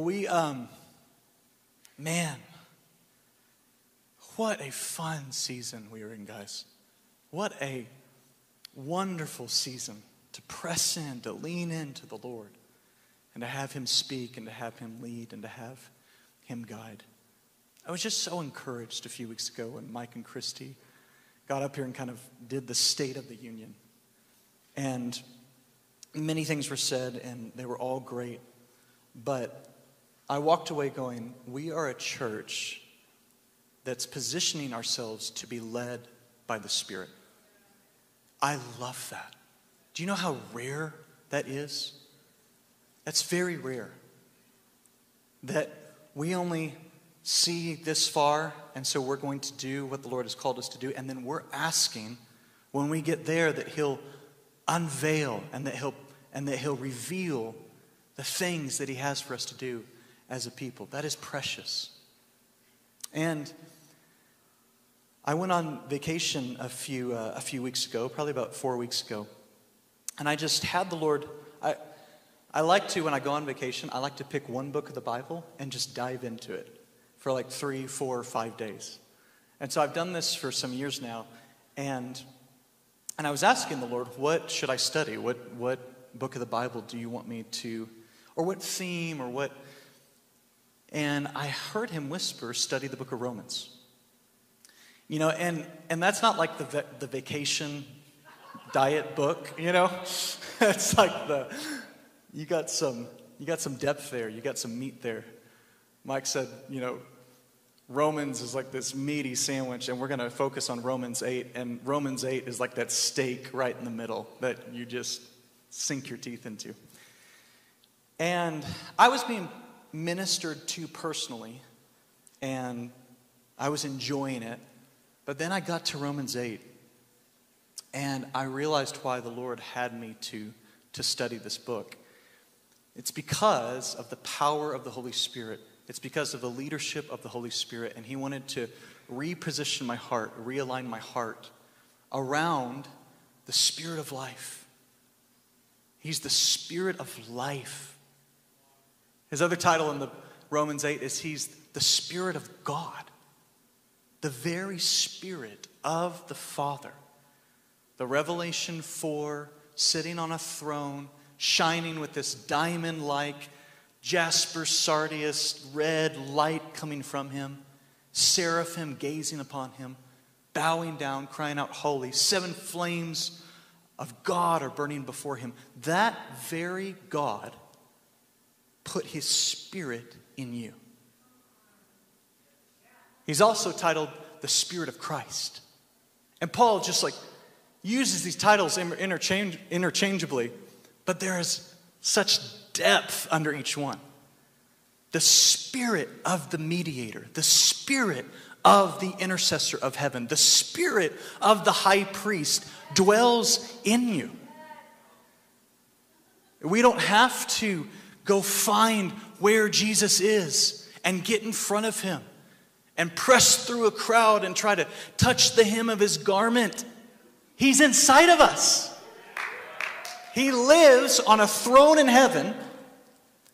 We, um, man, what a fun season we were in, guys. What a wonderful season to press in, to lean into the Lord, and to have Him speak, and to have Him lead, and to have Him guide. I was just so encouraged a few weeks ago when Mike and Christy got up here and kind of did the State of the Union. And many things were said, and they were all great. But I walked away going, We are a church that's positioning ourselves to be led by the Spirit. I love that. Do you know how rare that is? That's very rare. That we only see this far, and so we're going to do what the Lord has called us to do, and then we're asking when we get there that He'll unveil and that He'll and that He'll reveal the things that He has for us to do as a people. That is precious. And I went on vacation a few, uh, a few weeks ago, probably about four weeks ago, and I just had the Lord. I, I like to, when I go on vacation, I like to pick one book of the Bible and just dive into it for like three, four, five days. And so I've done this for some years now, and, and I was asking the Lord, what should I study? What, what book of the Bible do you want me to, or what theme, or what? And I heard him whisper, study the book of Romans. You know, and, and that's not like the, the vacation diet book, you know? it's like the, you got some, you got some depth there, you got some meat there. Mike said, you know, Romans is like this meaty sandwich, and we're going to focus on Romans 8. And Romans 8 is like that steak right in the middle that you just sink your teeth into. And I was being ministered to personally, and I was enjoying it. But then I got to Romans 8, and I realized why the Lord had me to, to study this book. It's because of the power of the Holy Spirit it's because of the leadership of the Holy Spirit, and He wanted to reposition my heart, realign my heart around the Spirit of life. He's the Spirit of life. His other title in the Romans 8 is He's the Spirit of God, the very Spirit of the Father. The Revelation 4, sitting on a throne, shining with this diamond like jasper, sardius, red light coming from him, seraphim gazing upon him, bowing down, crying out, Holy. Seven flames of God are burning before him. That very God put his spirit in you. He's also titled the Spirit of Christ. And Paul just like uses these titles interchange, interchangeably, but there is such depth under each one. The spirit of the mediator, the spirit of the intercessor of heaven, the spirit of the high priest dwells in you. We don't have to go find where Jesus is and get in front of him and press through a crowd and try to touch the hem of his garment. He's inside of us. He lives on a throne in heaven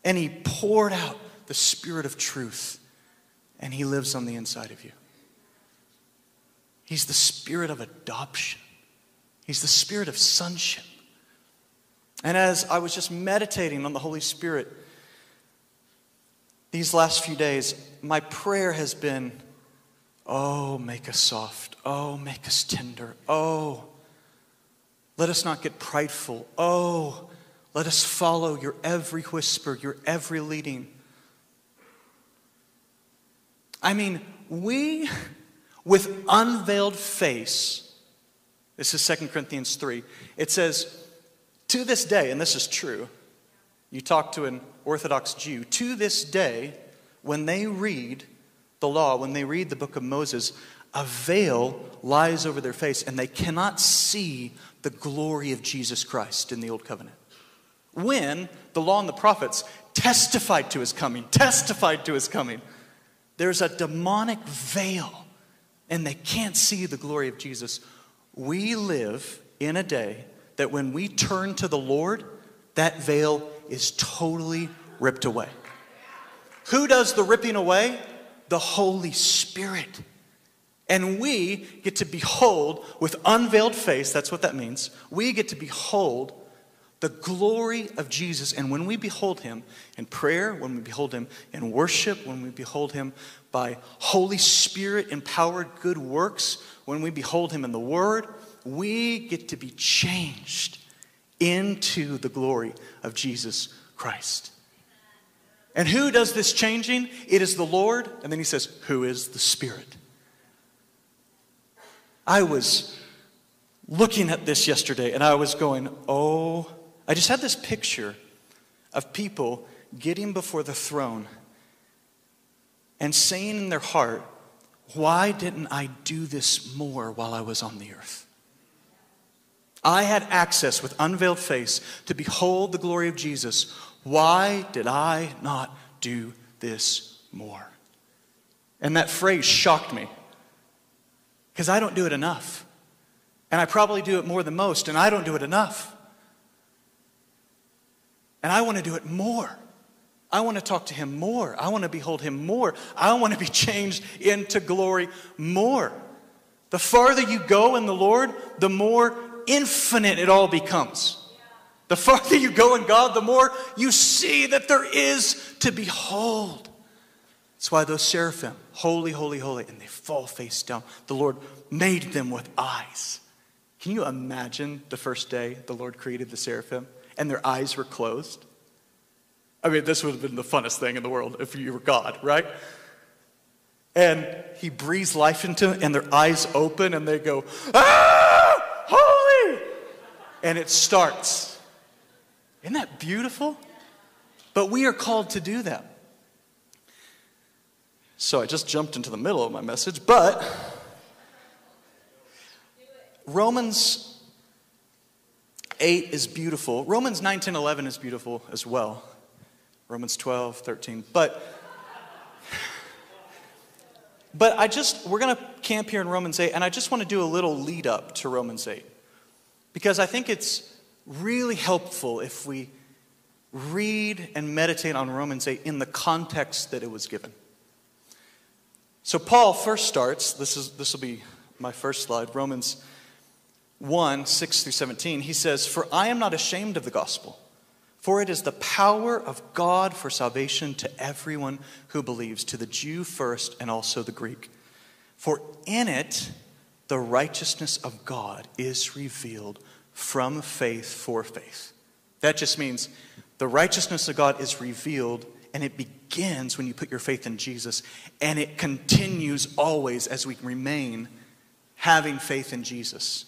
and He poured out the Spirit of truth, and He lives on the inside of you. He's the Spirit of adoption, He's the Spirit of sonship. And as I was just meditating on the Holy Spirit these last few days, my prayer has been oh, make us soft. Oh, make us tender. Oh, let us not get prideful. Oh, let us follow your every whisper, your every leading. I mean, we, with unveiled face, this is 2 Corinthians 3, it says, to this day, and this is true, you talk to an Orthodox Jew, to this day, when they read the law, when they read the book of Moses, a veil lies over their face and they cannot see the glory of Jesus Christ in the Old Covenant when the law and the prophets testified to his coming, testified to his coming. There's a demonic veil, and they can't see the glory of Jesus. We live in a day that when we turn to the Lord, that veil is totally ripped away. Who does the ripping away? The Holy Spirit. And we get to behold with unveiled face, that's what that means. We get to behold the glory of Jesus. And when we behold him in prayer, when we behold him in worship, when we behold him by Holy Spirit empowered good works, when we behold him in the Word, we get to be changed into the glory of Jesus Christ. And who does this changing? It is the Lord. And then he says, Who is the Spirit? I was looking at this yesterday and I was going, Oh, I just had this picture of people getting before the throne and saying in their heart, Why didn't I do this more while I was on the earth? I had access with unveiled face to behold the glory of Jesus. Why did I not do this more? And that phrase shocked me because I don't do it enough. And I probably do it more than most, and I don't do it enough. And I want to do it more. I want to talk to him more. I want to behold him more. I want to be changed into glory more. The farther you go in the Lord, the more infinite it all becomes. The farther you go in God, the more you see that there is to behold. That's why those seraphim, holy, holy, holy, and they fall face down. The Lord made them with eyes. Can you imagine the first day the Lord created the seraphim? and their eyes were closed. I mean, this would have been the funnest thing in the world if you were God, right? And he breathes life into them, and their eyes open, and they go, Ah! And it starts. Isn't that beautiful? But we are called to do that. So I just jumped into the middle of my message, but Romans 8 is beautiful. Romans 9, 10, 11 is beautiful as well. Romans 12, 13. But, but I just, we're going to camp here in Romans 8, and I just want to do a little lead up to Romans 8. Because I think it's really helpful if we read and meditate on Romans 8 in the context that it was given. So Paul first starts, this, is, this will be my first slide, Romans 1 6 through 17, he says, For I am not ashamed of the gospel, for it is the power of God for salvation to everyone who believes, to the Jew first and also the Greek. For in it the righteousness of God is revealed from faith for faith. That just means the righteousness of God is revealed and it begins when you put your faith in Jesus and it continues always as we remain having faith in Jesus.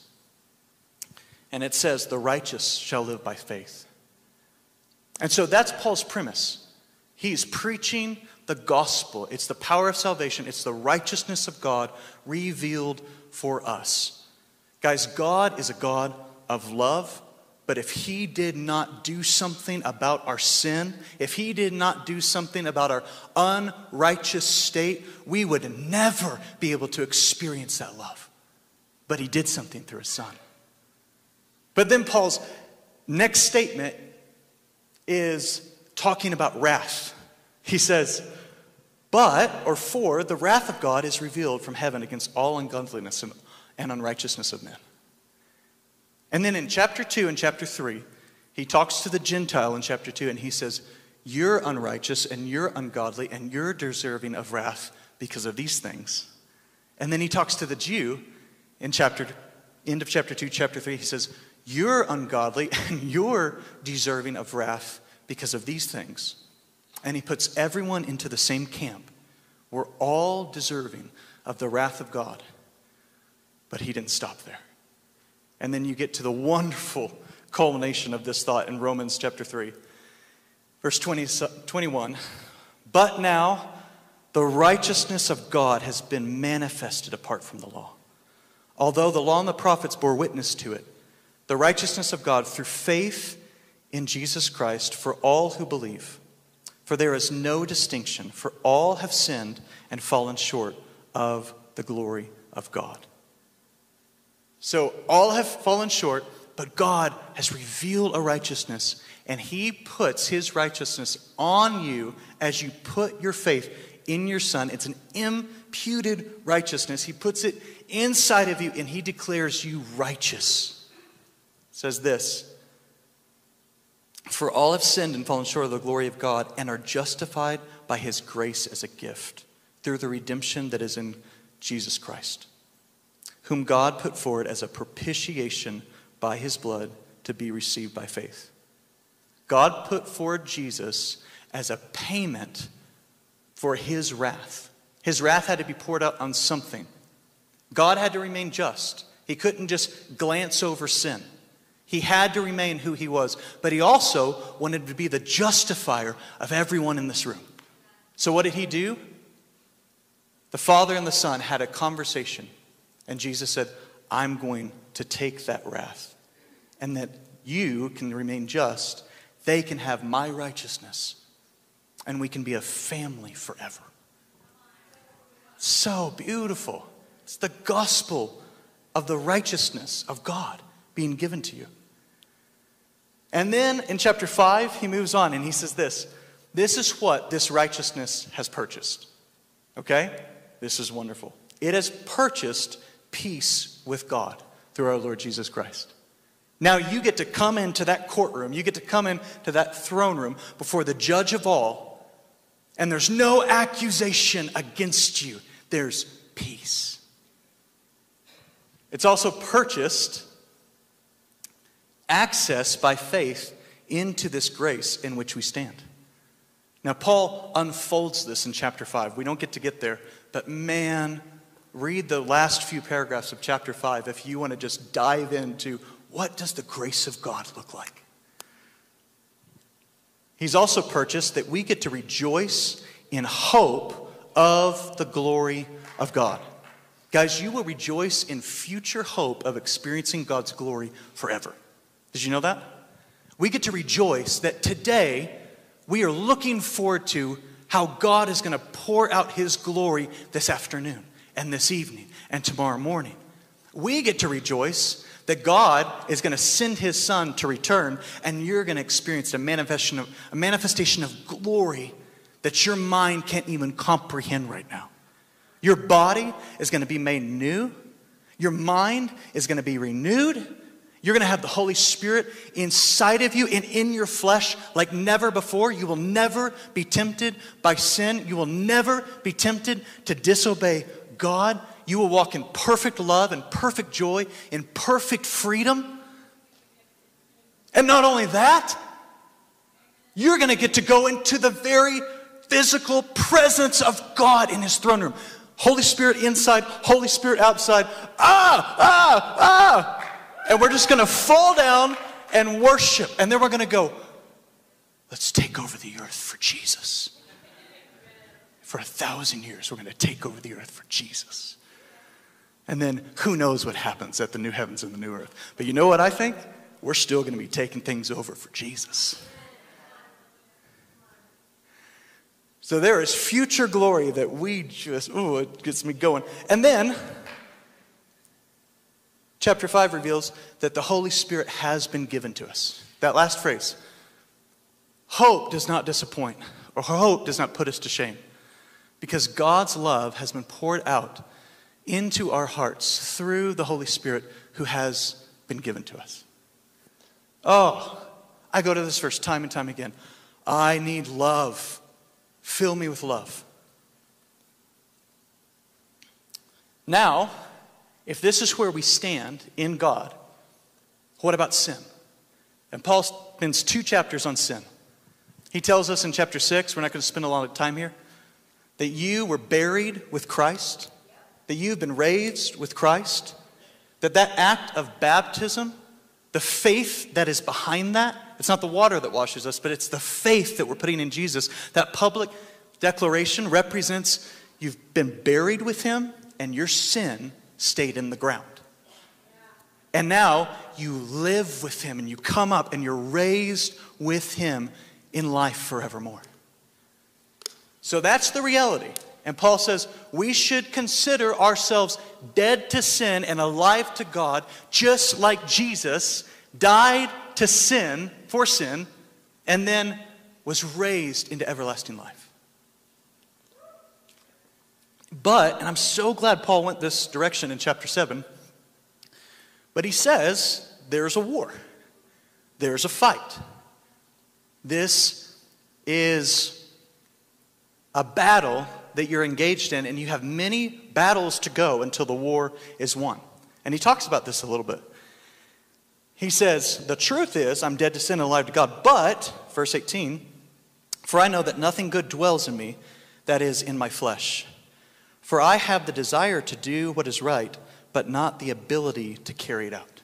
And it says, the righteous shall live by faith. And so that's Paul's premise. He's preaching the gospel. It's the power of salvation, it's the righteousness of God revealed for us. Guys, God is a God of love, but if He did not do something about our sin, if He did not do something about our unrighteous state, we would never be able to experience that love. But He did something through His Son. But then Paul's next statement is talking about wrath. He says, But, or for, the wrath of God is revealed from heaven against all ungodliness and, unrighteousness of men. And then in chapter 2 and chapter 3, he talks to the Gentile in chapter 2 and he says, You're unrighteous and you're ungodly and you're deserving of wrath because of these things. And then he talks to the Jew in chapter end of chapter 2, chapter 3. He says, you're ungodly and you're deserving of wrath because of these things. And he puts everyone into the same camp. We're all deserving of the wrath of God. But he didn't stop there. And then you get to the wonderful culmination of this thought in Romans chapter 3, verse 20, 21. But now the righteousness of God has been manifested apart from the law. Although the law and the prophets bore witness to it, the righteousness of God through faith in Jesus Christ for all who believe. For there is no distinction, for all have sinned and fallen short of the glory of God. So all have fallen short, but God has revealed a righteousness, and He puts His righteousness on you as you put your faith in your Son. It's an imputed righteousness. He puts it inside of you, and He declares you righteous. It says this For all have sinned and fallen short of the glory of God, and are justified by His grace as a gift through the redemption that is in Jesus Christ, whom God put forward as a propitiation by his blood to be received by faith. God put forward Jesus as a payment for his wrath. His wrath had to be poured out on something. God had to remain just. He couldn't just glance over sin. He had to remain who he was, but he also wanted to be the justifier of everyone in this room. So, what did he do? The Father and the Son had a conversation, and Jesus said, I'm going to take that wrath, and that you can remain just. They can have my righteousness, and we can be a family forever. So beautiful. It's the gospel of the righteousness of God being given to you. And then in chapter 5, he moves on and he says this This is what this righteousness has purchased. Okay? This is wonderful. It has purchased peace with God through our Lord Jesus Christ. Now you get to come into that courtroom, you get to come into that throne room before the judge of all, and there's no accusation against you. There's peace. It's also purchased access by faith into this grace in which we stand. Now, Paul unfolds this in chapter 5. We don't get to get there, but man, read the last few paragraphs of chapter 5 if you want to just dive into what does the grace of God look like? He's also purchased that we get to rejoice in hope of the glory of God. Guys, you will rejoice in future hope of experiencing God's glory forever. Did you know that? We get to rejoice that today we are looking forward to how God is going to pour out His glory this afternoon and this evening and tomorrow morning. We get to rejoice that God is going to send His Son to return, and you're going to experience a manifestation of, a manifestation of glory that your mind can't even comprehend right now. Your body is going to be made new. Your mind is going to be renewed. You're going to have the Holy Spirit inside of you and in your flesh like never before. You will never be tempted by sin. You will never be tempted to disobey God. You will walk in perfect love and perfect joy, in perfect freedom. And not only that, you're going to get to go into the very physical presence of God in His throne room. Holy Spirit inside, Holy Spirit outside. Ah, ah, ah and we're just going to fall down and worship. And then we're going to go, let's take over the earth for Jesus. For a thousand years, we're going to take over the earth for Jesus. And then who knows what happens at the new heavens and the new earth. But you know what I think? We're still going to be taking things over for Jesus. So there is future glory that we just, oh, it gets me going. And then Chapter 5 reveals that the Holy Spirit has been given to us. That last phrase hope does not disappoint, or hope does not put us to shame, because God's love has been poured out into our hearts through the Holy Spirit who has been given to us. Oh, I go to this verse time and time again. I need love. Fill me with love. Now, if this is where we stand in God, what about sin? And Paul spends two chapters on sin. He tells us in chapter 6, we're not going to spend a lot of time here, that you were buried with Christ, that you've been raised with Christ, that that act of baptism, the faith that is behind that, it's not the water that washes us, but it's the faith that we're putting in Jesus. That public declaration represents you've been buried with him and your sin stayed in the ground. And now you live with him and you come up and you're raised with him in life forevermore. So that's the reality. And Paul says we should consider ourselves dead to sin and alive to God, just like Jesus died to sin, for sin, and then was raised into everlasting life. But, and I'm so glad Paul went this direction in chapter 7, but he says there's a war, there's a fight. This is a battle that you're engaged in, and you have many battles to go until the war is won. And he talks about this a little bit. He says, The truth is, I'm dead to sin and alive to God. But, verse 18, for I know that nothing good dwells in me, that is, in my flesh. For I have the desire to do what is right, but not the ability to carry it out.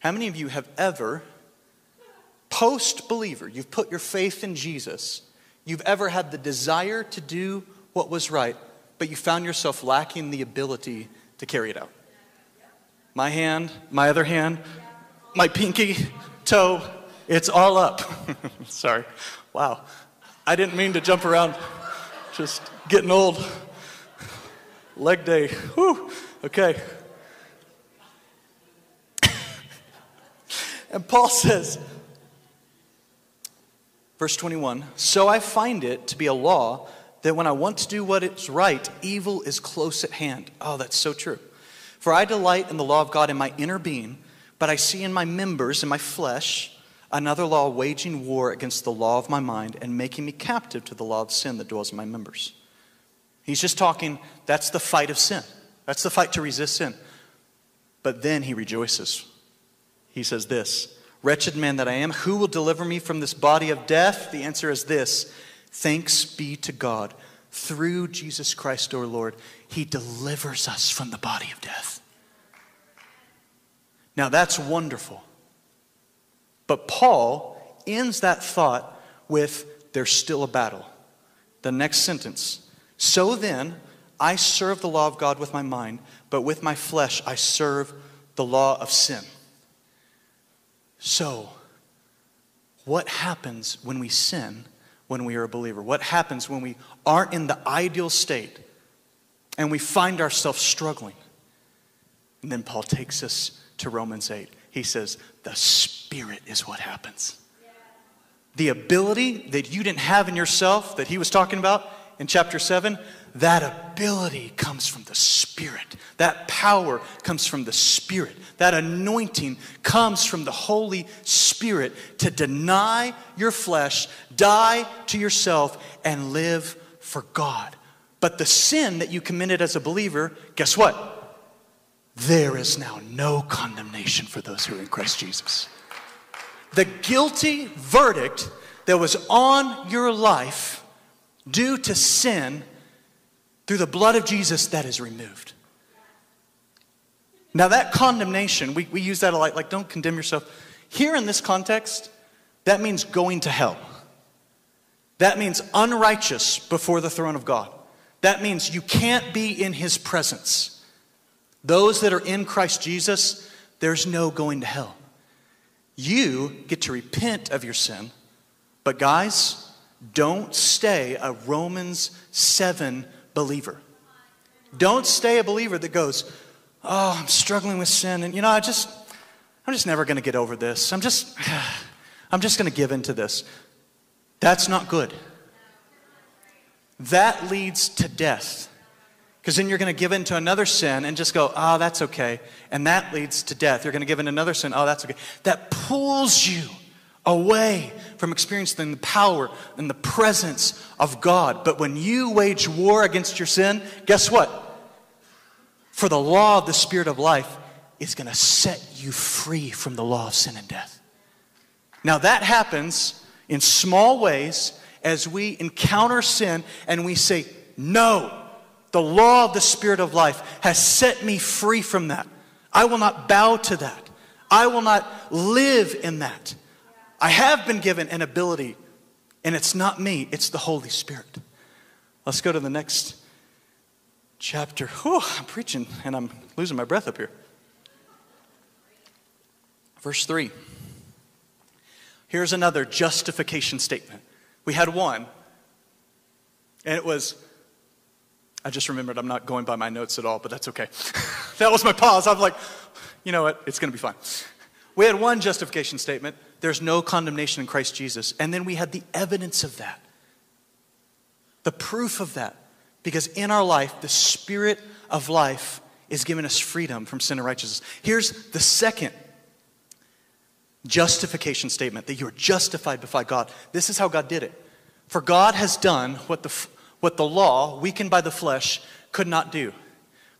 How many of you have ever, post believer, you've put your faith in Jesus, you've ever had the desire to do what was right, but you found yourself lacking the ability to carry it out? My hand, my other hand, my pinky toe, it's all up. Sorry. Wow. I didn't mean to jump around. Just getting old. Leg day. Whew. Okay. and Paul says, verse 21 So I find it to be a law that when I want to do what is right, evil is close at hand. Oh, that's so true. For I delight in the law of God in my inner being but I see in my members, in my flesh, another law waging war against the law of my mind and making me captive to the law of sin that dwells in my members. He's just talking, that's the fight of sin. That's the fight to resist sin. But then he rejoices. He says this Wretched man that I am, who will deliver me from this body of death? The answer is this Thanks be to God. Through Jesus Christ our Lord, he delivers us from the body of death. Now that's wonderful. But Paul ends that thought with there's still a battle. The next sentence So then, I serve the law of God with my mind, but with my flesh I serve the law of sin. So, what happens when we sin when we are a believer? What happens when we aren't in the ideal state and we find ourselves struggling? And then Paul takes us to Romans 8. He says, The Spirit is what happens. The ability that you didn't have in yourself, that he was talking about in chapter 7, that ability comes from the Spirit. That power comes from the Spirit. That anointing comes from the Holy Spirit to deny your flesh, die to yourself, and live for God. But the sin that you committed as a believer, guess what? there is now no condemnation for those who are in Christ Jesus. The guilty verdict that was on your life due to sin through the blood of Jesus, that is removed. Now, that condemnation, we, we use that a lot, like don't condemn yourself. Here in this context, that means going to hell. That means unrighteous before the throne of God. That means you can't be in his presence. Those that are in Christ Jesus, there's no going to hell. You get to repent of your sin, but guys, don't stay a Romans 7 believer. Don't stay a believer that goes, Oh, I'm struggling with sin, and you know, I just, I'm just never going to get over this. I'm just, I'm just going to give into this. That's not good. That leads to death. Because then you're going to give in to another sin and just go, oh, that's okay. And that leads to death. You're going to give in another sin, oh, that's okay. That pulls you away from experiencing the power and the presence of God. But when you wage war against your sin, guess what? For the law of the Spirit of life is going to set you free from the law of sin and death. Now, that happens in small ways as we encounter sin and we say, no. The law of the Spirit of life has set me free from that. I will not bow to that. I will not live in that. I have been given an ability, and it's not me, it's the Holy Spirit. Let's go to the next chapter. Whew, I'm preaching and I'm losing my breath up here. Verse 3. Here's another justification statement. We had one, and it was I just remembered I'm not going by my notes at all, but that's okay. that was my pause. I'm like, you know what? It's going to be fine. We had one justification statement there's no condemnation in Christ Jesus. And then we had the evidence of that, the proof of that. Because in our life, the Spirit of life is giving us freedom from sin and righteousness. Here's the second justification statement that you're justified before God. This is how God did it. For God has done what the, what the law, weakened by the flesh, could not do.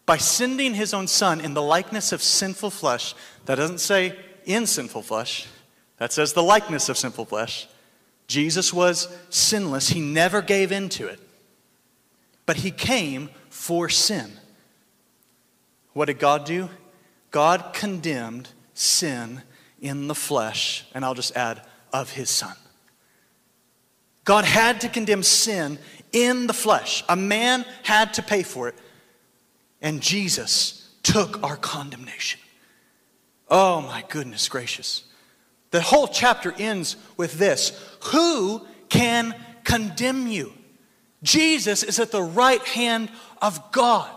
By sending his own son in the likeness of sinful flesh, that doesn't say in sinful flesh, that says the likeness of sinful flesh. Jesus was sinless, he never gave in to it. But he came for sin. What did God do? God condemned sin in the flesh, and I'll just add, of his son. God had to condemn sin in the flesh. A man had to pay for it, and Jesus took our condemnation. Oh my goodness gracious. The whole chapter ends with this Who can condemn you? Jesus is at the right hand of God.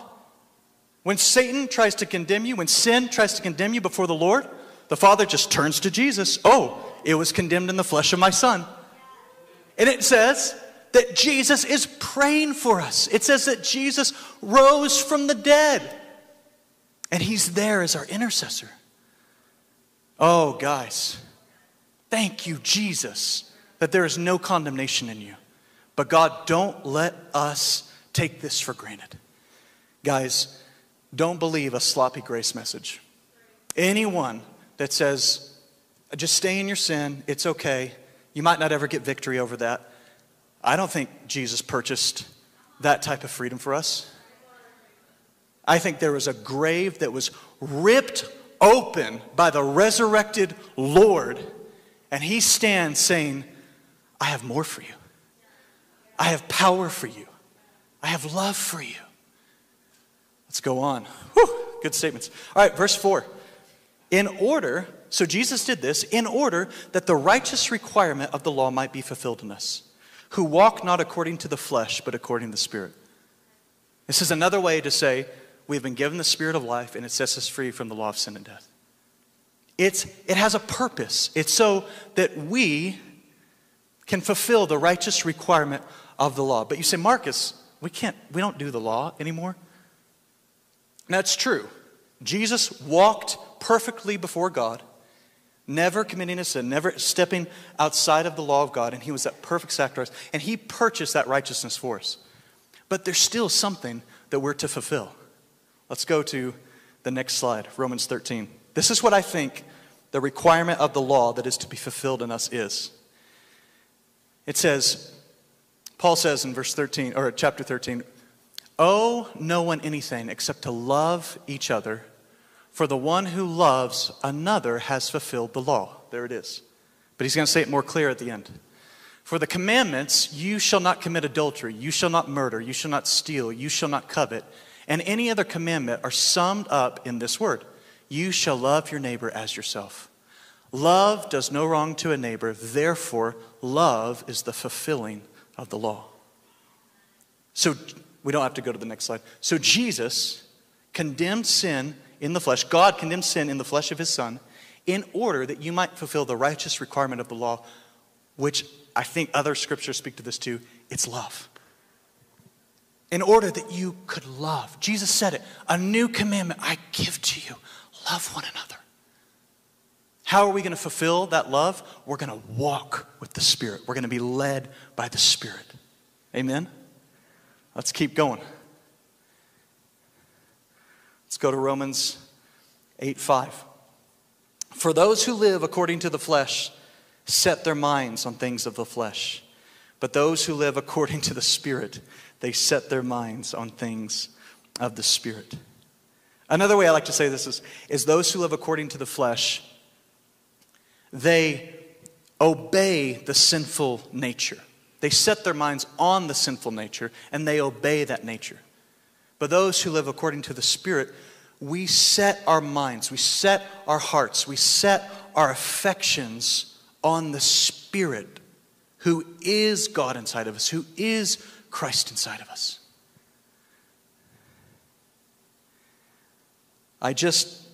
When Satan tries to condemn you, when sin tries to condemn you before the Lord, the Father just turns to Jesus. Oh, it was condemned in the flesh of my Son. And it says that Jesus is praying for us. It says that Jesus rose from the dead. And he's there as our intercessor. Oh, guys, Thank you, Jesus, that there is no condemnation in you. But God, don't let us take this for granted. Guys, don't believe a sloppy grace message. Anyone that says, just stay in your sin, it's okay, you might not ever get victory over that. I don't think Jesus purchased that type of freedom for us. I think there was a grave that was ripped open by the resurrected Lord and he stands saying, I have more for you. I have power for you. I have love for you. Let's go on. Whew, good statements. All right, verse 4. In order, so Jesus did this, in order that the righteous requirement of the law might be fulfilled in us, who walk not according to the flesh, but according to the Spirit. This is another way to say we've been given the Spirit of life and it sets us free from the law of sin and death. It's, it has a purpose. It's so that we can fulfill the righteous requirement of the law. But you say, Marcus, we can't, we don't do the law anymore. That's true. Jesus walked perfectly before God, never committing a sin, never stepping outside of the law of God, and he was that perfect sacrifice, and he purchased that righteousness for us. But there's still something that we're to fulfill. Let's go to the next slide, Romans 13. This is what I think the requirement of the law that is to be fulfilled in us is. It says, Paul says in verse 13, or chapter 13, owe no one anything except to love each other, for the one who loves another has fulfilled the law. There it is. But he's going to say it more clear at the end. For the commandments, you shall not commit adultery, you shall not murder, you shall not steal, you shall not covet, and any other commandment are summed up in this word you shall love your neighbor as yourself. Love does no wrong to a neighbor, therefore, love is the fulfilling of the law. So, we don't have to go to the next slide. So, Jesus condemned sin in the flesh, God condemned sin in the flesh of his Son, in order that you might fulfill the righteous requirement of the law, which I think other scriptures speak to this too it's love. In order that you could love. Jesus said it a new commandment I give to you love one another. How are we going to fulfill that love? We're going to walk with the Spirit. We're going to be led by the Spirit. Amen? Let's keep going. Let's go to Romans 8 5. For those who live according to the flesh set their minds on things of the flesh, but those who live according to the Spirit, they set their minds on things of the Spirit. Another way I like to say this is, is those who live according to the flesh, they obey the sinful nature. They set their minds on the sinful nature and they obey that nature. But those who live according to the Spirit, we set our minds, we set our hearts, we set our affections on the Spirit who is God inside of us, who is Christ inside of us. I just,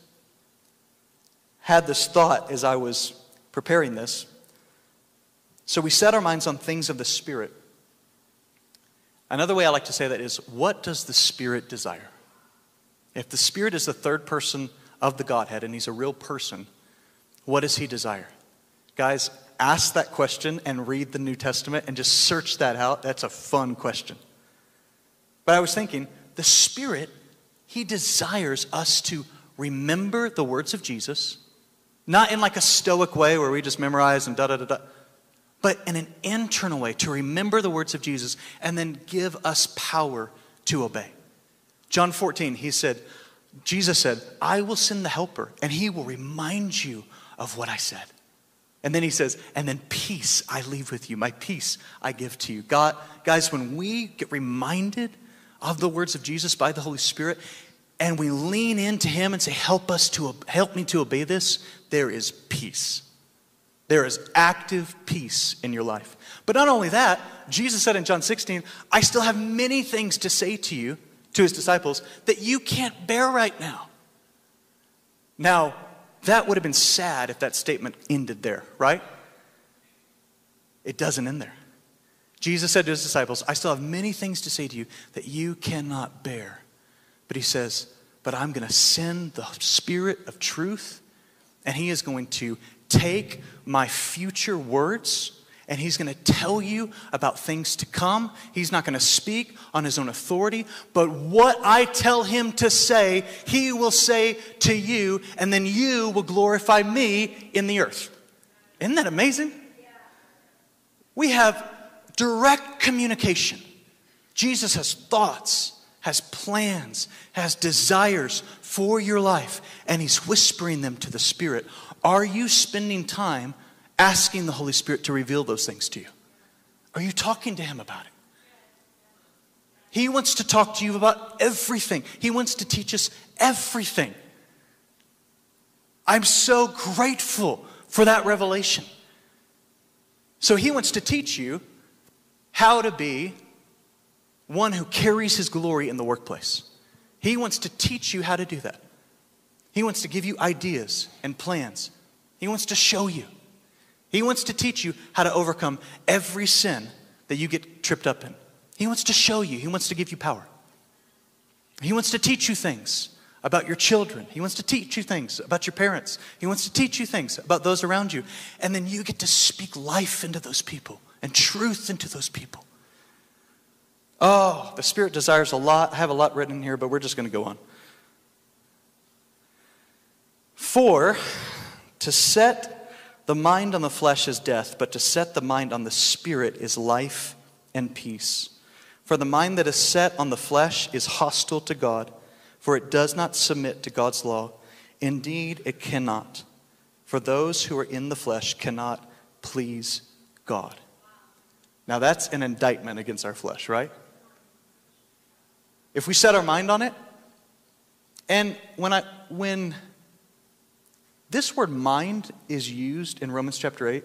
had this thought as I was preparing this. So we set our minds on things of the Spirit. Another way I like to say that is what does the Spirit desire? If the Spirit is the third person of the Godhead and he's a real person, what does he desire? Guys, ask that question and read the New Testament and just search that out. That's a fun question. But I was thinking, the Spirit, he desires us to remember the words of Jesus, not in like a stoic way where we just memorize and da da da da, but in an internal way to remember the words of Jesus and then give us power to obey. John 14, he said, Jesus said, I will send the helper, and he will remind you of what I said. And then he says, and then peace I leave with you. My peace I give to you. God, guys, when we get reminded of the words of Jesus by the Holy Spirit, and we lean into him and say, help us to help me to obey this, there is peace. There is active peace in your life. But not only that, Jesus said in John 16, I still have many things to say to you to his disciples that you can't bear right now. Now, that would have been sad if that statement ended there, right? It doesn't end there. Jesus said to his disciples, I still have many things to say to you that you cannot bear. But he says, But I'm going to send the Spirit of truth, and he is going to take my future words and he's going to tell you about things to come. He's not going to speak on his own authority, but what I tell him to say, he will say to you, and then you will glorify me in the earth. Isn't that amazing? We have direct communication. Jesus has thoughts, has plans, has desires for your life, and he's whispering them to the Spirit. Are you spending time asking the Holy Spirit to reveal those things to you? Are you talking to Him about it? He wants to talk to you about everything, He wants to teach us everything. I'm so grateful for that revelation. So, He wants to teach you how to be one who carries His glory in the workplace. He wants to teach you how to do that. He wants to give you ideas and plans. He wants to show you. He wants to teach you how to overcome every sin that you get tripped up in. He wants to show you, He wants to give you power. He wants to teach you things about your children. He wants to teach you things about your parents. He wants to teach you things about those around you. And then you get to speak life into those people and truth into those people. Oh, the Spirit desires a lot. I have a lot written in here, but we're just going to go on. For to set the mind on the flesh is death, but to set the mind on the spirit is life and peace. For the mind that is set on the flesh is hostile to God, for it does not submit to God's law. Indeed, it cannot. For those who are in the flesh cannot please God. Now, that's an indictment against our flesh, right? If we set our mind on it, and when I, when this word mind is used in Romans chapter 8.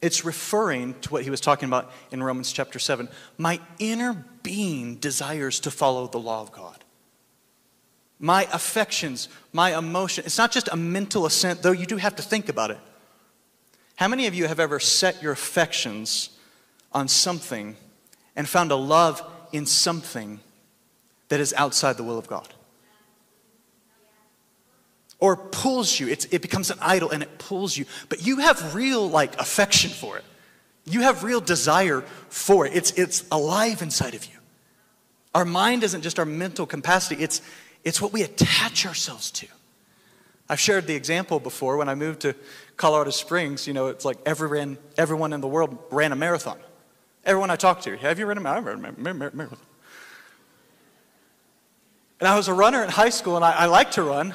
It's referring to what he was talking about in Romans chapter 7. My inner being desires to follow the law of God. My affections, my emotion, it's not just a mental assent, though you do have to think about it. How many of you have ever set your affections on something and found a love in something that is outside the will of God? Or pulls you. It's, it becomes an idol and it pulls you. But you have real like affection for it. You have real desire for it. It's, it's alive inside of you. Our mind isn't just our mental capacity, it's, it's what we attach ourselves to. I've shared the example before when I moved to Colorado Springs. You know, it's like everyone, everyone in the world ran a marathon. Everyone I talked to, have you run a marathon? And I was a runner in high school, and I, I like to run.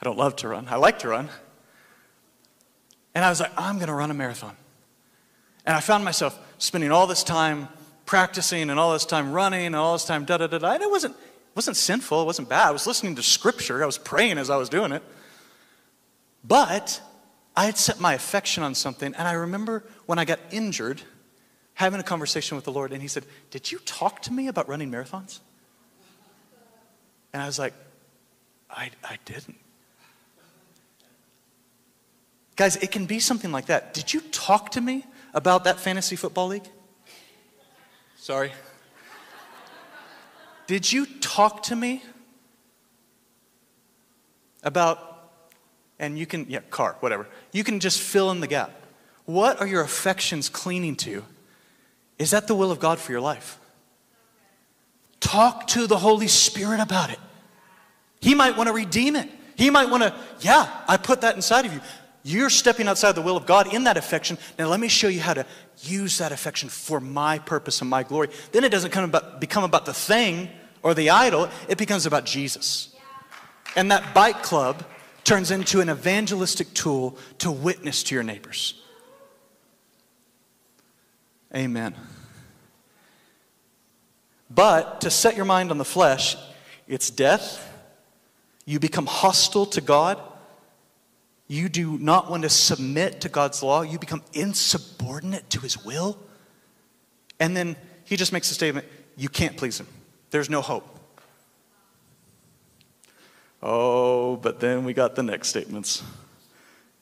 I don't love to run. I like to run. And I was like, I'm going to run a marathon. And I found myself spending all this time practicing and all this time running and all this time da da da da. And it wasn't, wasn't sinful, it wasn't bad. I was listening to scripture, I was praying as I was doing it. But I had set my affection on something. And I remember when I got injured, having a conversation with the Lord, and He said, Did you talk to me about running marathons? And I was like, I, I didn't. Guys, it can be something like that. Did you talk to me about that fantasy football league? Sorry. Did you talk to me about, and you can, yeah, car, whatever. You can just fill in the gap. What are your affections clinging to? Is that the will of God for your life? Talk to the Holy Spirit about it. He might want to redeem it. He might want to, yeah, I put that inside of you. You're stepping outside the will of God in that affection. Now, let me show you how to use that affection for my purpose and my glory. Then it doesn't come about, become about the thing or the idol, it becomes about Jesus. And that bike club turns into an evangelistic tool to witness to your neighbors. Amen. But to set your mind on the flesh, it's death. You become hostile to God. You do not want to submit to God's law. You become insubordinate to His will. And then he just makes a statement you can't please Him, there's no hope. Oh, but then we got the next statements.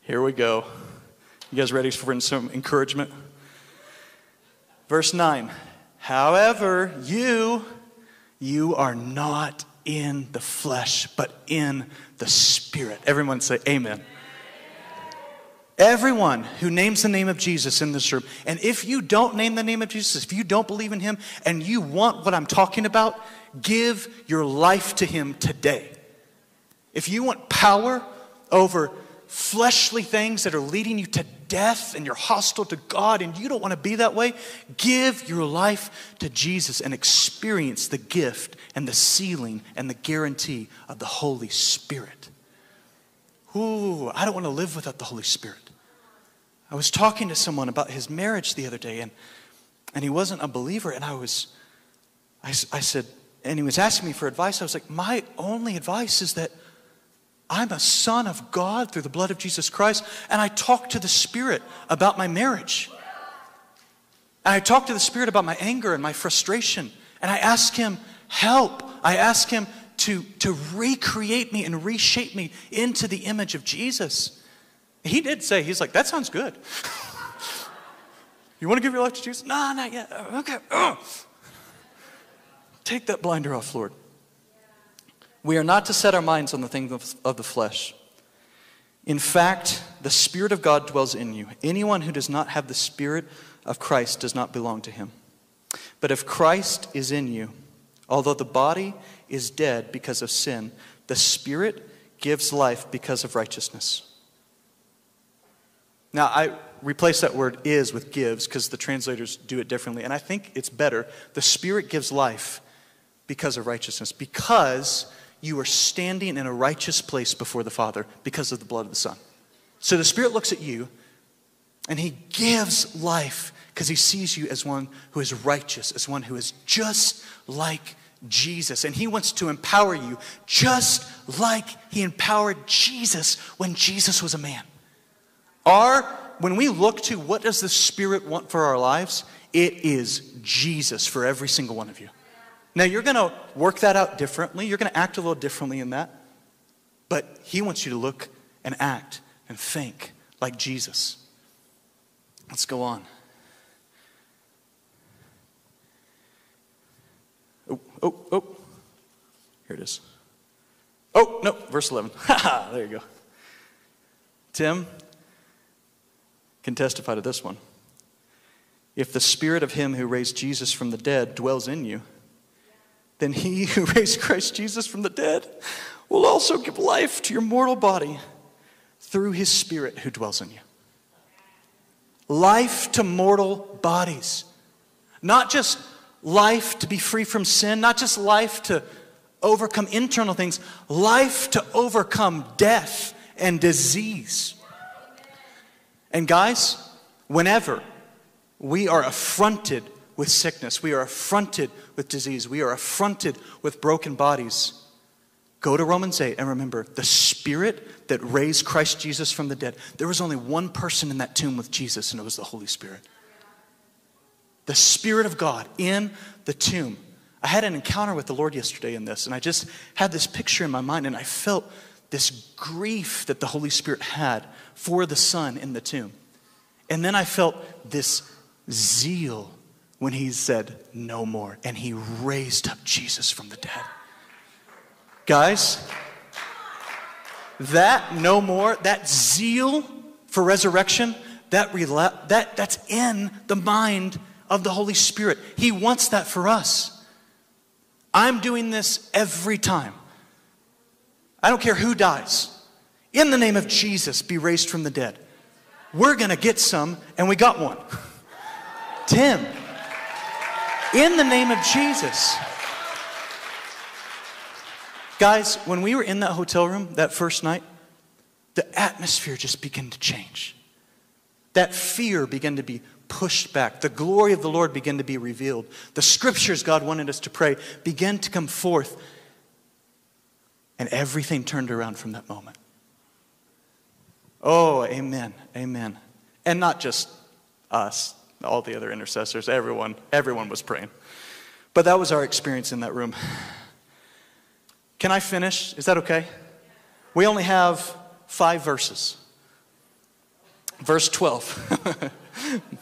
Here we go. You guys ready for some encouragement? Verse 9. However, you, you are not in the flesh, but in the Spirit. Everyone say, Amen. Everyone who names the name of Jesus in this room, and if you don't name the name of Jesus, if you don't believe in Him, and you want what I'm talking about, give your life to Him today. If you want power over fleshly things that are leading you to death and you're hostile to God and you don't want to be that way, give your life to Jesus and experience the gift and the sealing and the guarantee of the Holy Spirit. Ooh, I don't want to live without the Holy Spirit. I was talking to someone about his marriage the other day and, and he wasn't a believer and I was, I, I said, and he was asking me for advice. I was like, my only advice is that I'm a son of God through the blood of Jesus Christ, and I talk to the Spirit about my marriage. And I talk to the Spirit about my anger and my frustration, and I ask Him help. I ask Him to, to recreate me and reshape me into the image of Jesus. He did say, He's like, that sounds good. you want to give your life to Jesus? No, not yet. Uh, okay. Take that blinder off, Lord. We are not to set our minds on the things of, of the flesh. In fact, the Spirit of God dwells in you. Anyone who does not have the Spirit of Christ does not belong to him. But if Christ is in you, although the body is dead because of sin, the Spirit gives life because of righteousness. Now, I replace that word is with gives because the translators do it differently, and I think it's better. The Spirit gives life because of righteousness, because you are standing in a righteous place before the Father because of the blood of the Son. So the Spirit looks at you and He gives life because He sees you as one who is righteous, as one who is just like Jesus. And He wants to empower you just like He empowered Jesus when Jesus was a man. Our, when we look to what does the Spirit want for our lives, it is Jesus for every single one of you. Now, you're going to work that out differently. You're going to act a little differently in that. But He wants you to look and act and think like Jesus. Let's go on. Oh, oh, oh. Here it is. Oh, no, verse 11. Ha ha, there you go. Tim can testify to this one. If the spirit of him who raised Jesus from the dead dwells in you, then he who raised Christ Jesus from the dead will also give life to your mortal body through his Spirit who dwells in you. Life to mortal bodies. Not just life to be free from sin, not just life to overcome internal things, life to overcome death and disease. And guys, whenever we are affronted with sickness. We are affronted with disease. We are affronted with broken bodies. Go to Romans 8 and remember the spirit that raised Christ Jesus from the dead. There was only one person in that tomb with Jesus, and it was the Holy Spirit. The Spirit of God in the tomb. I had an encounter with the Lord yesterday in this, and I just had this picture in my mind, and I felt this grief that the Holy Spirit had for the Son in the tomb. And then I felt this zeal when he said, No more. And he raised up Jesus from the dead. Guys, that no more, that zeal for resurrection, that, that, that's in the mind of the Holy Spirit. He wants that for us. I'm doing this every time. I don't care who dies. In the name of Jesus, be raised from the dead. We're going to get some, and we got one. Tim, in the name of Jesus. Guys, when we were in that hotel room that first night, the atmosphere just began to change. That fear began to be pushed back. The glory of the Lord began to be revealed. The scriptures God wanted us to pray began to come forth. And everything turned around from that moment. Oh, amen. Amen. And not just us, all the other intercessors, everyone, everyone was praying. But that was our experience in that room. Can I finish? Is that okay? We only have five verses. Verse 12.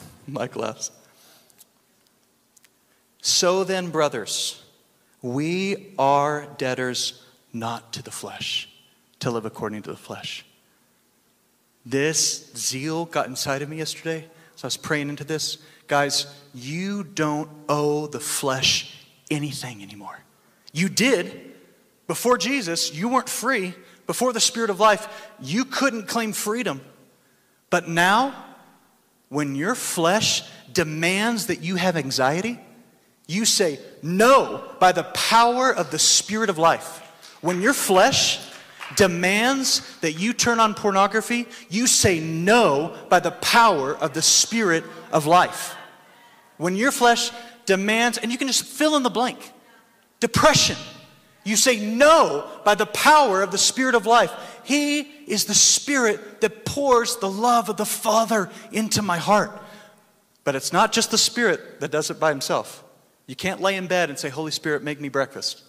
Mike laughs. So then, brothers, we are debtors not to the flesh, to live according to the flesh. This zeal got inside of me yesterday, so I was praying into this. Guys, you don't owe the flesh anything anymore. You did before Jesus, you weren't free. Before the Spirit of life, you couldn't claim freedom. But now, when your flesh demands that you have anxiety, you say no by the power of the Spirit of life. When your flesh demands that you turn on pornography, you say no by the power of the Spirit of life. When your flesh demands, and you can just fill in the blank depression, you say no by the power of the Spirit of life. He is the Spirit that pours the love of the Father into my heart. But it's not just the Spirit that does it by himself. You can't lay in bed and say, Holy Spirit, make me breakfast.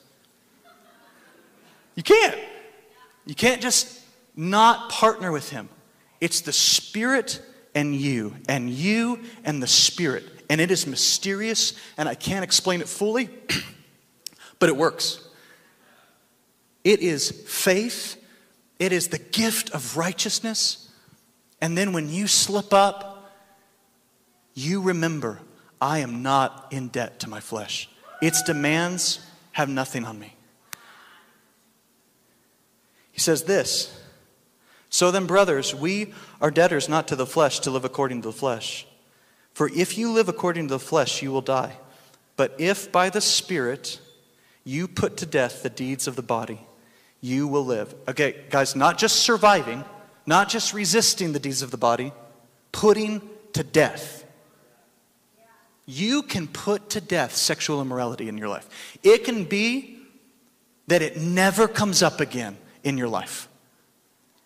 You can't. You can't just not partner with Him. It's the Spirit and you, and you and the Spirit. And it is mysterious, and I can't explain it fully, but it works. It is faith it is the gift of righteousness. And then when you slip up, you remember, I am not in debt to my flesh. Its demands have nothing on me. He says this So then, brothers, we are debtors not to the flesh to live according to the flesh. For if you live according to the flesh, you will die. But if by the Spirit you put to death the deeds of the body, you will live. Okay, guys, not just surviving, not just resisting the deeds of the body, putting to death. You can put to death sexual immorality in your life. It can be that it never comes up again in your life.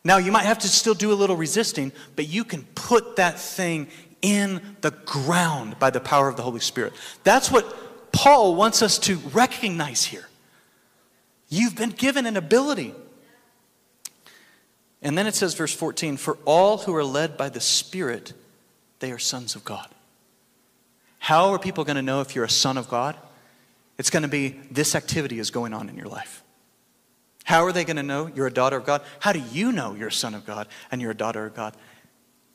Now, you might have to still do a little resisting, but you can put that thing in the ground by the power of the Holy Spirit. That's what Paul wants us to recognize here. You've been given an ability. And then it says, verse 14, for all who are led by the Spirit, they are sons of God. How are people going to know if you're a son of God? It's going to be this activity is going on in your life. How are they going to know you're a daughter of God? How do you know you're a son of God and you're a daughter of God?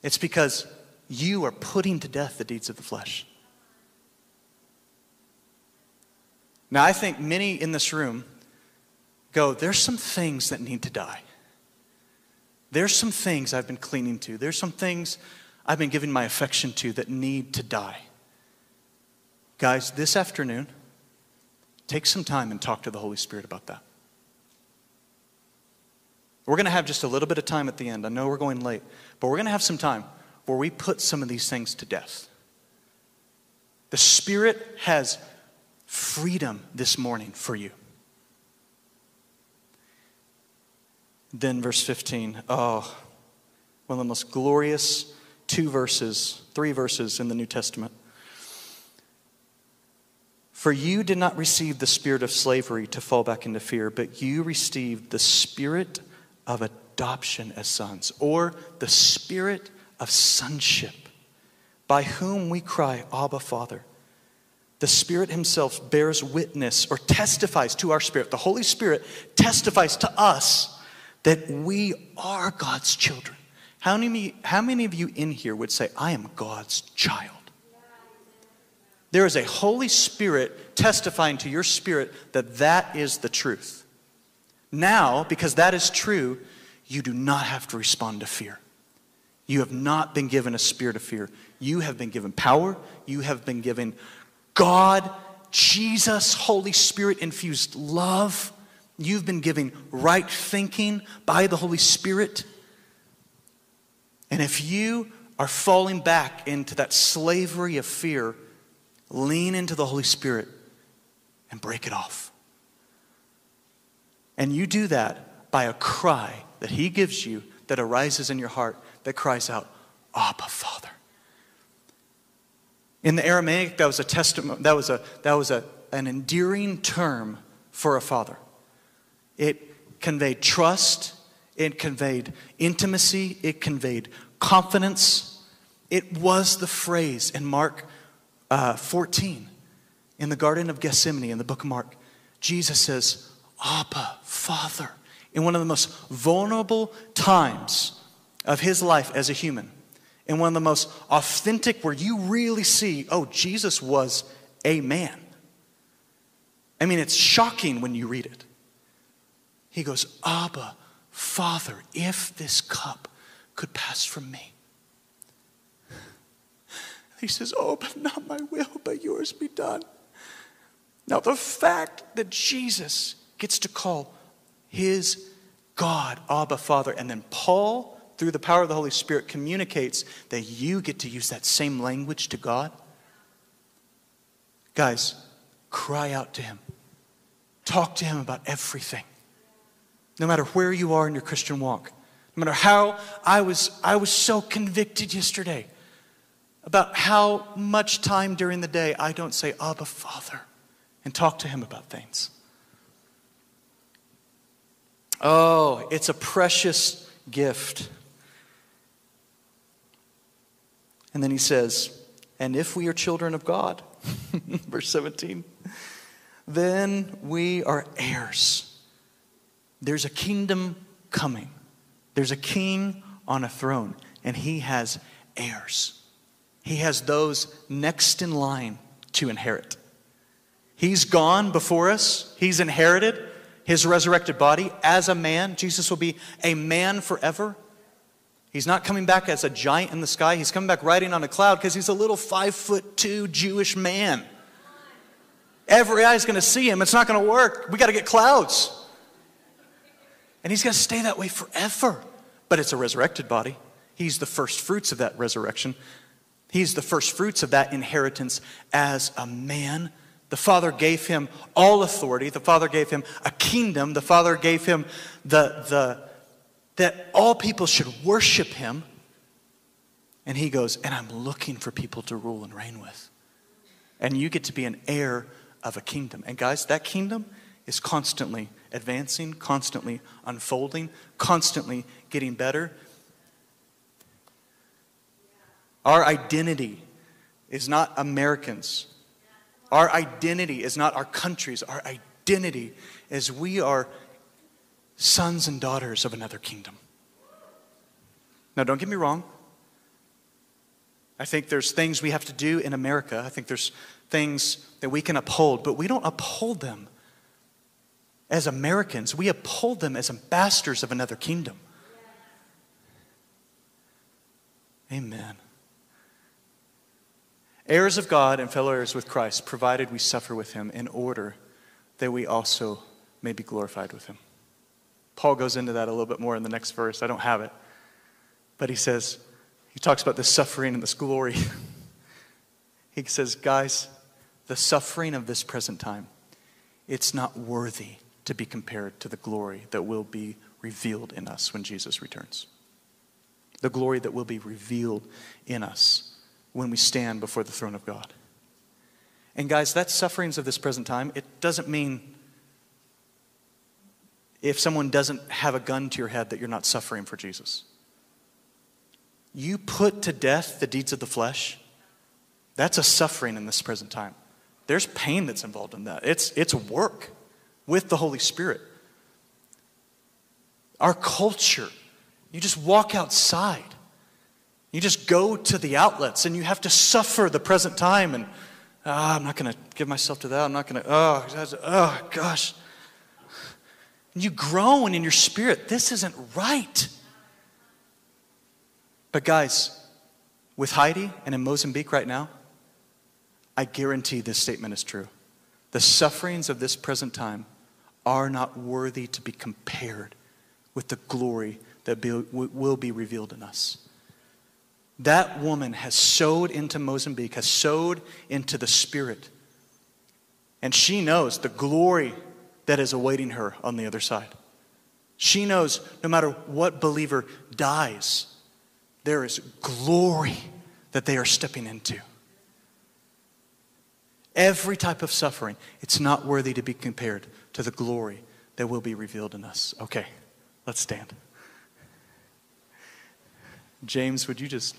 It's because you are putting to death the deeds of the flesh. Now, I think many in this room go, there's some things that need to die. There's some things I've been clinging to. There's some things I've been giving my affection to that need to die. Guys, this afternoon, take some time and talk to the Holy Spirit about that. We're going to have just a little bit of time at the end. I know we're going late, but we're going to have some time where we put some of these things to death. The Spirit has freedom this morning for you. Then, verse 15. Oh, one of the most glorious two verses, three verses in the New Testament. For you did not receive the spirit of slavery to fall back into fear, but you received the spirit of adoption as sons, or the spirit of sonship, by whom we cry, Abba, Father. The Spirit Himself bears witness or testifies to our spirit. The Holy Spirit testifies to us that we are God's children. How many, how many of you in here would say, I am God's child? There is a Holy Spirit testifying to your spirit that that is the truth. Now, because that is true, you do not have to respond to fear. You have not been given a spirit of fear. You have been given power. You have been given God, Jesus, Holy Spirit infused love. You've been given right thinking by the Holy Spirit. And if you are falling back into that slavery of fear, lean into the Holy Spirit and break it off. And you do that by a cry that He gives you that arises in your heart that cries out, Abba, Father. In the Aramaic, that was a testament, that was, a, that was a, an endearing term for a father. It conveyed trust, it conveyed intimacy, it conveyed confidence. It was the phrase in Mark uh, 14, in the Garden of Gethsemane, in the book of Mark. Jesus says, Abba, Father, in one of the most vulnerable times of his life as a human in one of the most authentic where you really see, oh, Jesus was a man. I mean, it's shocking when you read it. He goes, Abba, Father, if this cup could pass from me. He says, Oh, but not my will, but yours be done. Now, the fact that Jesus gets to call his God Abba Father, and then Paul through the power of the Holy Spirit, communicates that you get to use that same language to God? Guys, cry out to Him. Talk to Him about everything. No matter where you are in your Christian walk. No matter how I was, I was so convicted yesterday about how much time during the day I don't say, Abba, Father, and talk to Him about things. Oh, it's a precious gift. And then he says, And if we are children of God, verse 17, then we are heirs. There's a kingdom coming, there's a king on a throne, and he has heirs. He has those next in line to inherit. He's gone before us, he's inherited his resurrected body as a man. Jesus will be a man forever. He's not coming back as a giant in the sky. He's coming back riding on a cloud because he's a little five foot two Jewish man. Every eye is going to see him. It's not going to work. We got to get clouds. And he's going to stay that way forever. But it's a resurrected body. He's the first fruits of that resurrection. He's the first fruits of that inheritance as a man. The Father gave him all authority. The Father gave him a kingdom. The Father gave him the, the, that all people should worship him. And he goes, and I'm looking for people to rule and reign with. And you get to be an heir of a kingdom. And guys, that kingdom is constantly advancing, constantly unfolding, constantly getting better. Our identity is not Americans. Our identity is not our countries. Our identity is we are sons and daughters of another kingdom. Now, don't get me wrong. I think there's things we have to do in America. I think there's things that we can uphold, but we don't uphold them as Americans. We uphold them as ambassadors of another kingdom. Amen. Heirs of God and fellow heirs with Christ, provided we suffer with him in order that we also may be glorified with him. Paul goes into that a little bit more in the next verse. I don't have it. But he says, he talks about the suffering and this glory. he says, guys, the suffering of this present time, it's not worthy to be compared to the glory that will be revealed in us when Jesus returns. The glory that will be revealed in us when we stand before the throne of God. And guys, that sufferings of this present time, it doesn't mean if someone doesn't have a gun to your head that you're not suffering for Jesus. You put to death the deeds of the flesh, that's a suffering in this present time. There's pain that's involved in that. It's, it's work with the Holy Spirit. Our culture, you just walk outside. You just go to the outlets and you have to suffer the present time. And oh, I'm not going to give myself to that. I'm not going to, oh, oh, gosh. And you groan in your spirit. This isn't right. But, guys, with Heidi and in Mozambique right now, I guarantee this statement is true. The sufferings of this present time are not worthy to be compared with the glory that be, will be revealed in us. That woman has sowed into Mozambique, has sowed into the Spirit. And she knows the glory that is awaiting her on the other side. She knows no matter what believer dies, there is glory that they are stepping into. Every type of suffering, it's not worthy to be compared to the glory that will be revealed in us. Okay, let's stand. James, would you just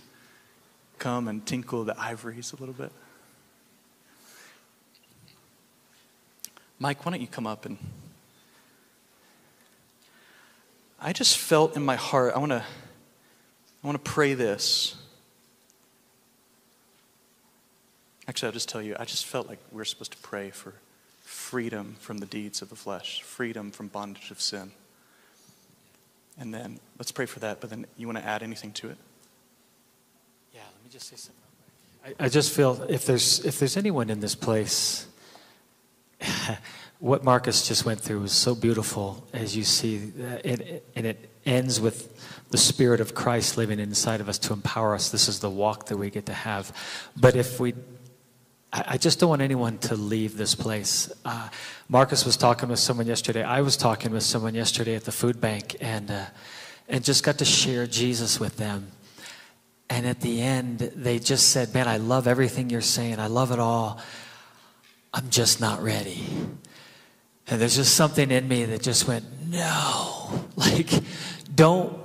come and tinkle the ivories a little bit? Mike, why don't you come up and. I just felt in my heart, I want to I want to pray this. Actually, I'll just tell you, I just felt like we we're supposed to pray for freedom from the deeds of the flesh, freedom from bondage of sin. And then let's pray for that, but then you want to add anything to it? Just say something. I, I just feel if there's if there's anyone in this place, what Marcus just went through was so beautiful as you see, and, and it ends with the Spirit of Christ living inside of us to empower us. This is the walk that we get to have. But if we I just don't want anyone to leave this place. Uh, Marcus was talking with someone yesterday. I was talking with someone yesterday at the food bank, and uh, and just got to share Jesus with them. And at the end, they just said, "Man, I love everything you're saying. I love it all. I'm just not ready." And there's just something in me that just went, "No, like, don't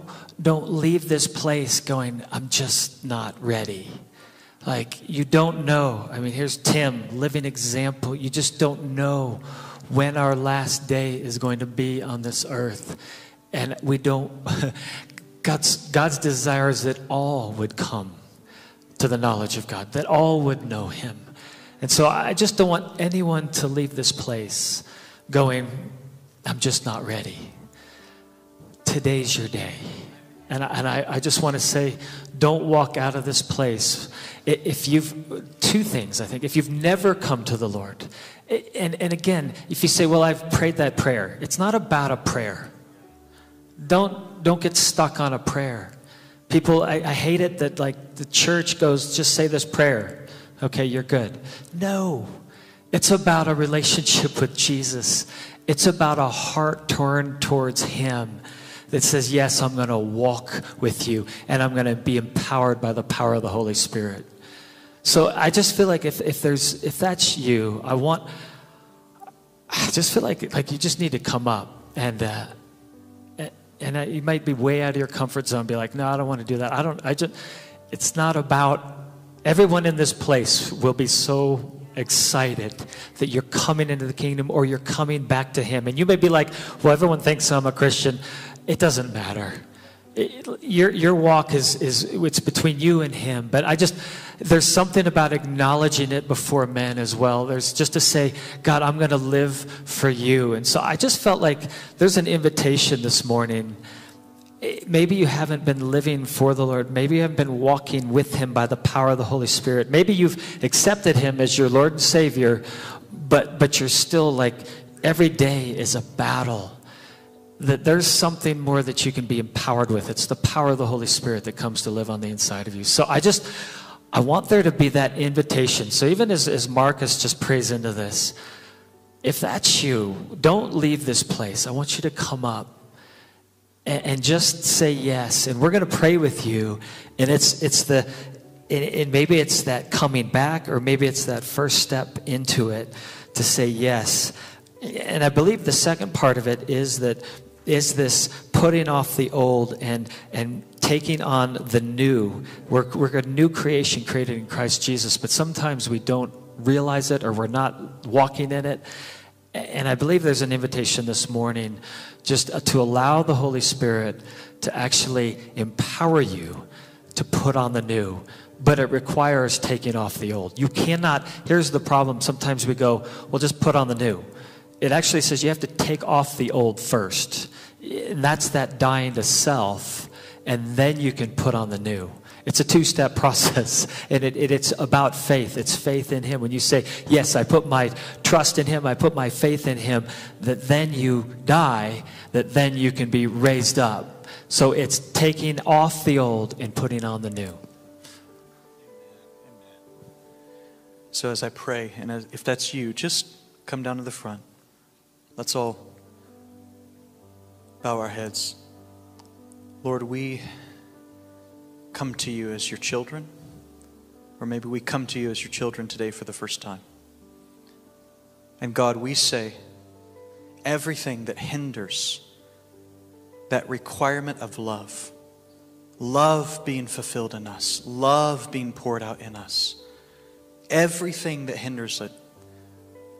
don't leave this place going. I'm just not ready." Like, you don't know. I mean, here's Tim, living example. You just don't know when our last day is going to be on this earth. And we don't, God's, God's desire is that all would come to the knowledge of God, that all would know Him. And so I just don't want anyone to leave this place going, I'm just not ready. Today's your day. And I, and I, I just want to say, don't walk out of this place. If you've, two things, I think. If you've never come to the Lord, and, and again, if you say, well, I've prayed that prayer, it's not about a prayer. Don't, don't get stuck on a prayer. People, I, I hate it that like the church goes, just say this prayer. Okay, you're good. No, it's about a relationship with Jesus. It's about a heart turned towards Him that says, Yes, I'm going to walk with you and I'm going to be empowered by the power of the Holy Spirit. So I just feel like if, if there's if that's you, I want I just feel like like you just need to come up and uh, and uh, you might be way out of your comfort zone. Be like, no, I don't want to do that. I don't. I just. It's not about. Everyone in this place will be so excited that you're coming into the kingdom or you're coming back to Him. And you may be like, well, everyone thinks I'm a Christian. It doesn't matter. Your, your walk is, is it's between you and him but i just there's something about acknowledging it before men as well. There's just to say god i'm going to live for you. And so i just felt like there's an invitation this morning. Maybe you haven't been living for the lord. Maybe you haven't been walking with him by the power of the holy spirit. Maybe you've accepted him as your lord and savior but but you're still like every day is a battle that there's something more that you can be empowered with. It's the power of the Holy Spirit that comes to live on the inside of you. So I just, I want there to be that invitation. So even as, as Marcus just prays into this, if that's you, don't leave this place. I want you to come up and, and just say yes. And we're going to pray with you. And it's, it's the, and maybe it's that coming back, or maybe it's that first step into it to say yes. And I believe the second part of it is that is this putting off the old and, and taking on the new. We're, we're a new creation created in Christ Jesus, but sometimes we don't realize it or we're not walking in it. And I believe there's an invitation this morning just uh, to allow the Holy Spirit to actually empower you to put on the new. But it requires taking off the old. You cannot, here's the problem. Sometimes we go, well, just put on the new. It actually says you have to take off the old first. That's that dying to self, and then you can put on the new. It's a two step process, and it, it, it's about faith. It's faith in Him. When you say, Yes, I put my trust in Him, I put my faith in Him, that then you die, that then you can be raised up. So it's taking off the old and putting on the new. So as I pray, and as, if that's you, just come down to the front. Let's all bow our heads. Lord, we come to you as your children, or maybe we come to you as your children today for the first time. And God, we say everything that hinders that requirement of love, love being fulfilled in us, love being poured out in us, everything that hinders it,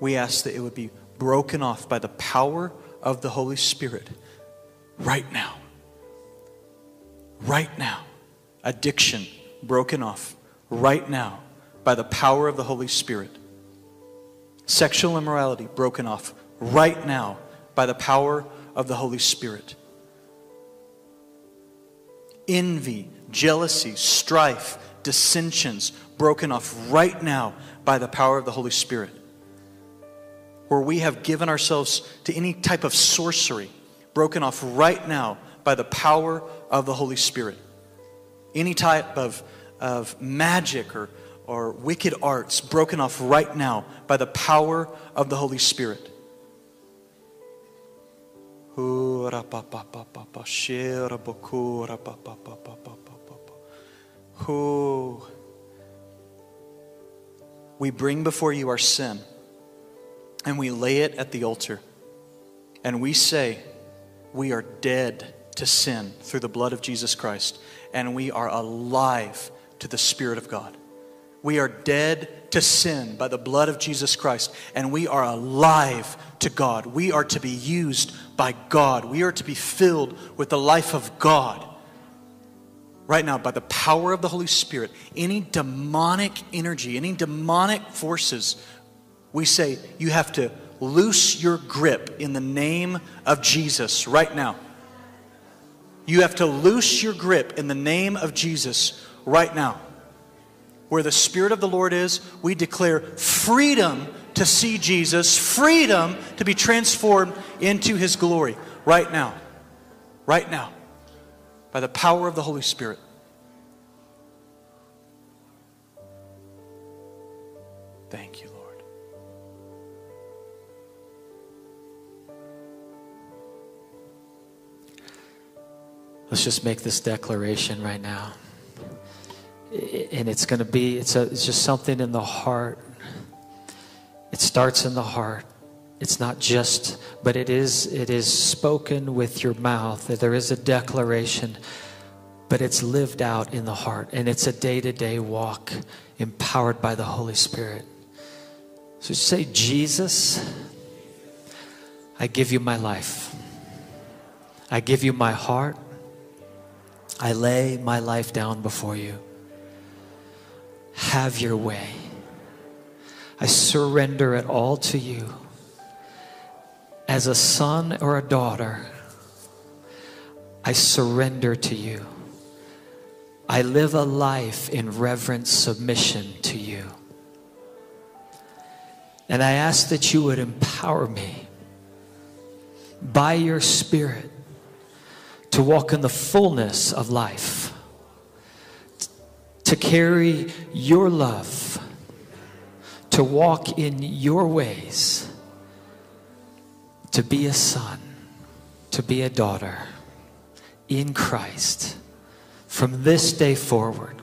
we ask that it would be broken off by the power of the Holy Spirit right now. Right now addiction broken off right now by the power of the Holy Spirit. Sexual immorality broken off right now by the power of the Holy Spirit. Envy, jealousy, strife, dissensions broken off right now by the power of the Holy Spirit. Where we have given ourselves to any type of sorcery broken off right now by the power of the Holy Spirit any type of, of magic or, or wicked arts broken off right now by the power of the Holy Spirit. We bring before you our sin and we lay it at the altar. And we say, We are dead to sin through the blood of Jesus Christ and we are alive to the Spirit of God. We are dead to sin by the blood of Jesus Christ, and we are alive to God. We are to be used by God. We are to be filled with the life of God. Right now, by the power of the Holy Spirit, any demonic energy, any demonic forces, we say you have to loose your grip in the name of Jesus right now. You have to loose your grip in the name of Jesus right now. Where the Spirit of the Lord is, we declare freedom to see Jesus, freedom to be transformed into His glory right now. Right now. By the power of the Holy Spirit. Let's just make this declaration right now. And it's going to be, it's, a, it's just something in the heart. It starts in the heart. It's not just, but it is, it is spoken with your mouth. There is a declaration, but it's lived out in the heart. And it's a day to day walk empowered by the Holy Spirit. So say, Jesus, I give you my life. I give you my heart. I lay my life down before you. Have your way. I surrender it all to you. As a son or a daughter, I surrender to you. I live a life in reverent submission to you. And I ask that you would empower me by your Spirit to walk in the fullness of life, to carry your love, to walk in your ways, to be a son, to be a daughter in Christ. From this day forward,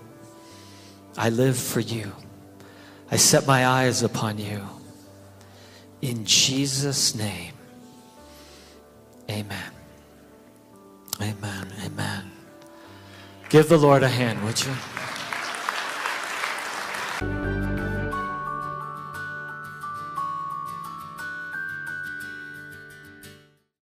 I live for you. I set my eyes upon you. In Jesus' name, amen. Amen. Amen. Give the Lord a hand, would you?